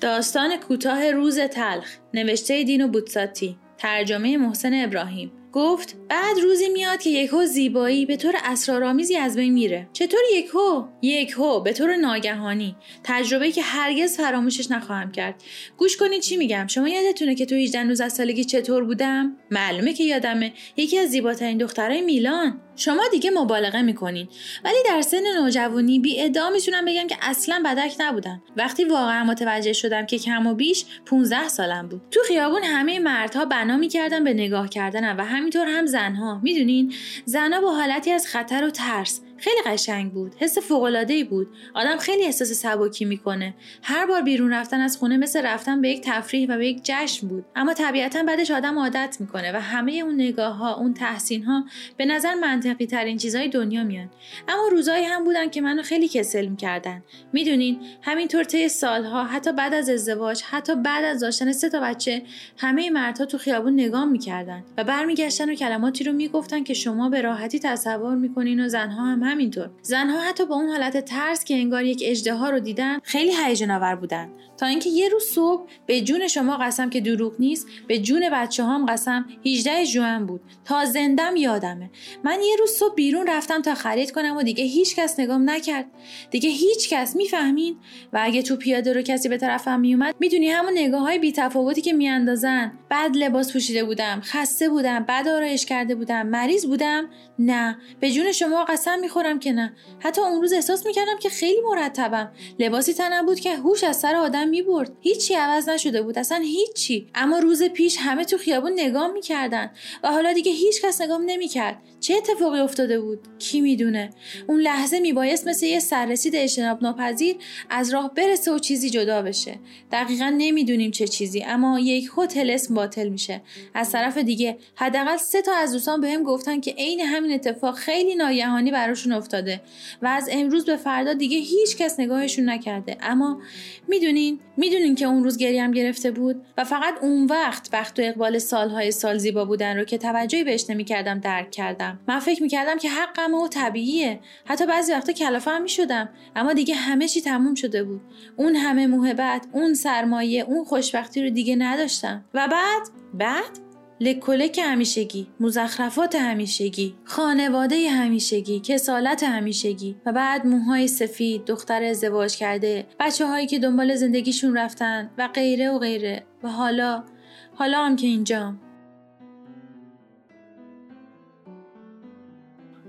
داستان کوتاه روز تلخ نوشته دینو بوتساتی ترجمه محسن ابراهیم. گفت بعد روزی میاد که یکهو زیبایی به طور اسرارآمیزی از بین میره. چطور یکهو یکهو به طور ناگهانی. تجربه که هرگز فراموشش نخواهم کرد. گوش کنید چی میگم. شما یادتونه که تو 18 19 سالگی چطور بودم؟ معلومه که یادمه. یکی از زیباترین دخترای میلان. شما دیگه مبالغه می‌کنین. ولی در سن نوجوانی بی ادعا می‌تونم بگم که اصلا بدک نبودن وقتی واقعا متوجه شدم که کم و بیش 15 سالم بود. تو خیابون همه مردها بنا می‌کردن به نگاه کردنم و همینطور هم زنها. می‌دونین؟ زنها با حالتی از خطر و ترس. خیلی قشنگ بود. حس فوق ای بود. آدم خیلی احساس سبکی می‌کنه. هر بار بیرون رفتن از خونه مثل رفتن به یک تفریح و به یک جشن بود. اما طبیعتا بعدش آدم عادت می‌کنه و همه اون نگاه ها اون تحسین ها به نظر منطقی ترین چیزای دنیا میان. اما روزایی هم بودن که منو خیلی کسل می‌کردن. می‌دونین همینطور طی سالها حتی بعد از ازدواج حتی بعد از داشتن سه تا بچه همه مردها تو خیابون نگاه می‌کردن و برمیگشتن و کلماتی رو می‌گفتن که شما به راحتی تصور می‌کنین و زنها هم همینطور. زنها حتی با اون حالت ترس که انگار یک اجدها رو دیدن خیلی هیجان آور بودن. تا اینکه یه روز صبح به جون شما قسم که دروغ نیست به جون بچه هم قسم 18 ژوئن بود. تا زندم یادمه. من یه روز صبح بیرون رفتم تا خرید کنم و دیگه هیچ کس نگام نکرد. دیگه هیچ کس می‌فهمین؟ و اگه تو پیاده رو کسی به طرفم میومد می‌دونی همون نگاه های بی تفاوتی که میاندازن. بعد لباس پوشیده بودم خسته بودم بعد آرایش کرده بودم مریض بودم؟ نه. به جون شما قسم می‌خورم. که نه. حتی اون روز احساس می‌کردم که خیلی مرتبم. لباسی تنم بود که هوش از سر آدم می‌برد. هیچی عوض نشده بود اصلا هیچی. اما روز پیش همه تو خیابون نگاه می‌کردن و حالا دیگه هیچ کس نگام نمی‌کرد. چه اتفاقی افتاده بود؟ کی می‌دونه؟ اون لحظه میبایست مثل یه سررسید اجتناب ناپذیر از راه برسه و چیزی جدا بشه. دقیقا نمی‌دونیم چه چیزی اما یک هتل اسم باطل میشه. از طرف دیگه حداقل سه تا از دوستان بهم گفتن که عین همین اتفاق خیلی ناگهانی براشون افتاده و از امروز به فردا دیگه هیچ کس نگاهشون نکرده. اما می‌دونین می‌دونین که اون روز گریم گرفته بود و فقط اون وقت وقت و اقبال سالهای سال زیبا بودن رو که توجهی بهش نمی‌کردم درک کردم. من فکر می‌کردم که حقم و طبیعیه. حتی بعضی وقتا کلافه هم می‌شدم. اما دیگه همه چی تموم شده بود. اون همه محبت اون سرمایه اون خوشبختی رو دیگه نداشتم. و بعد؟ بعد؟ لکلک همیشگی مزخرفات همیشگی خانواده همیشگی کسالت همیشگی و بعد موهای سفید دختر ازدواج کرده بچه هایی که دنبال زندگیشون رفتن و غیره و غیره. و حالا حالا هم که اینجام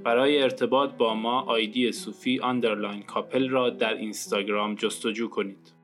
برای ارتباط با ما آیدی صوفی underline کاپل را در اینستاگرام جستجو کنید.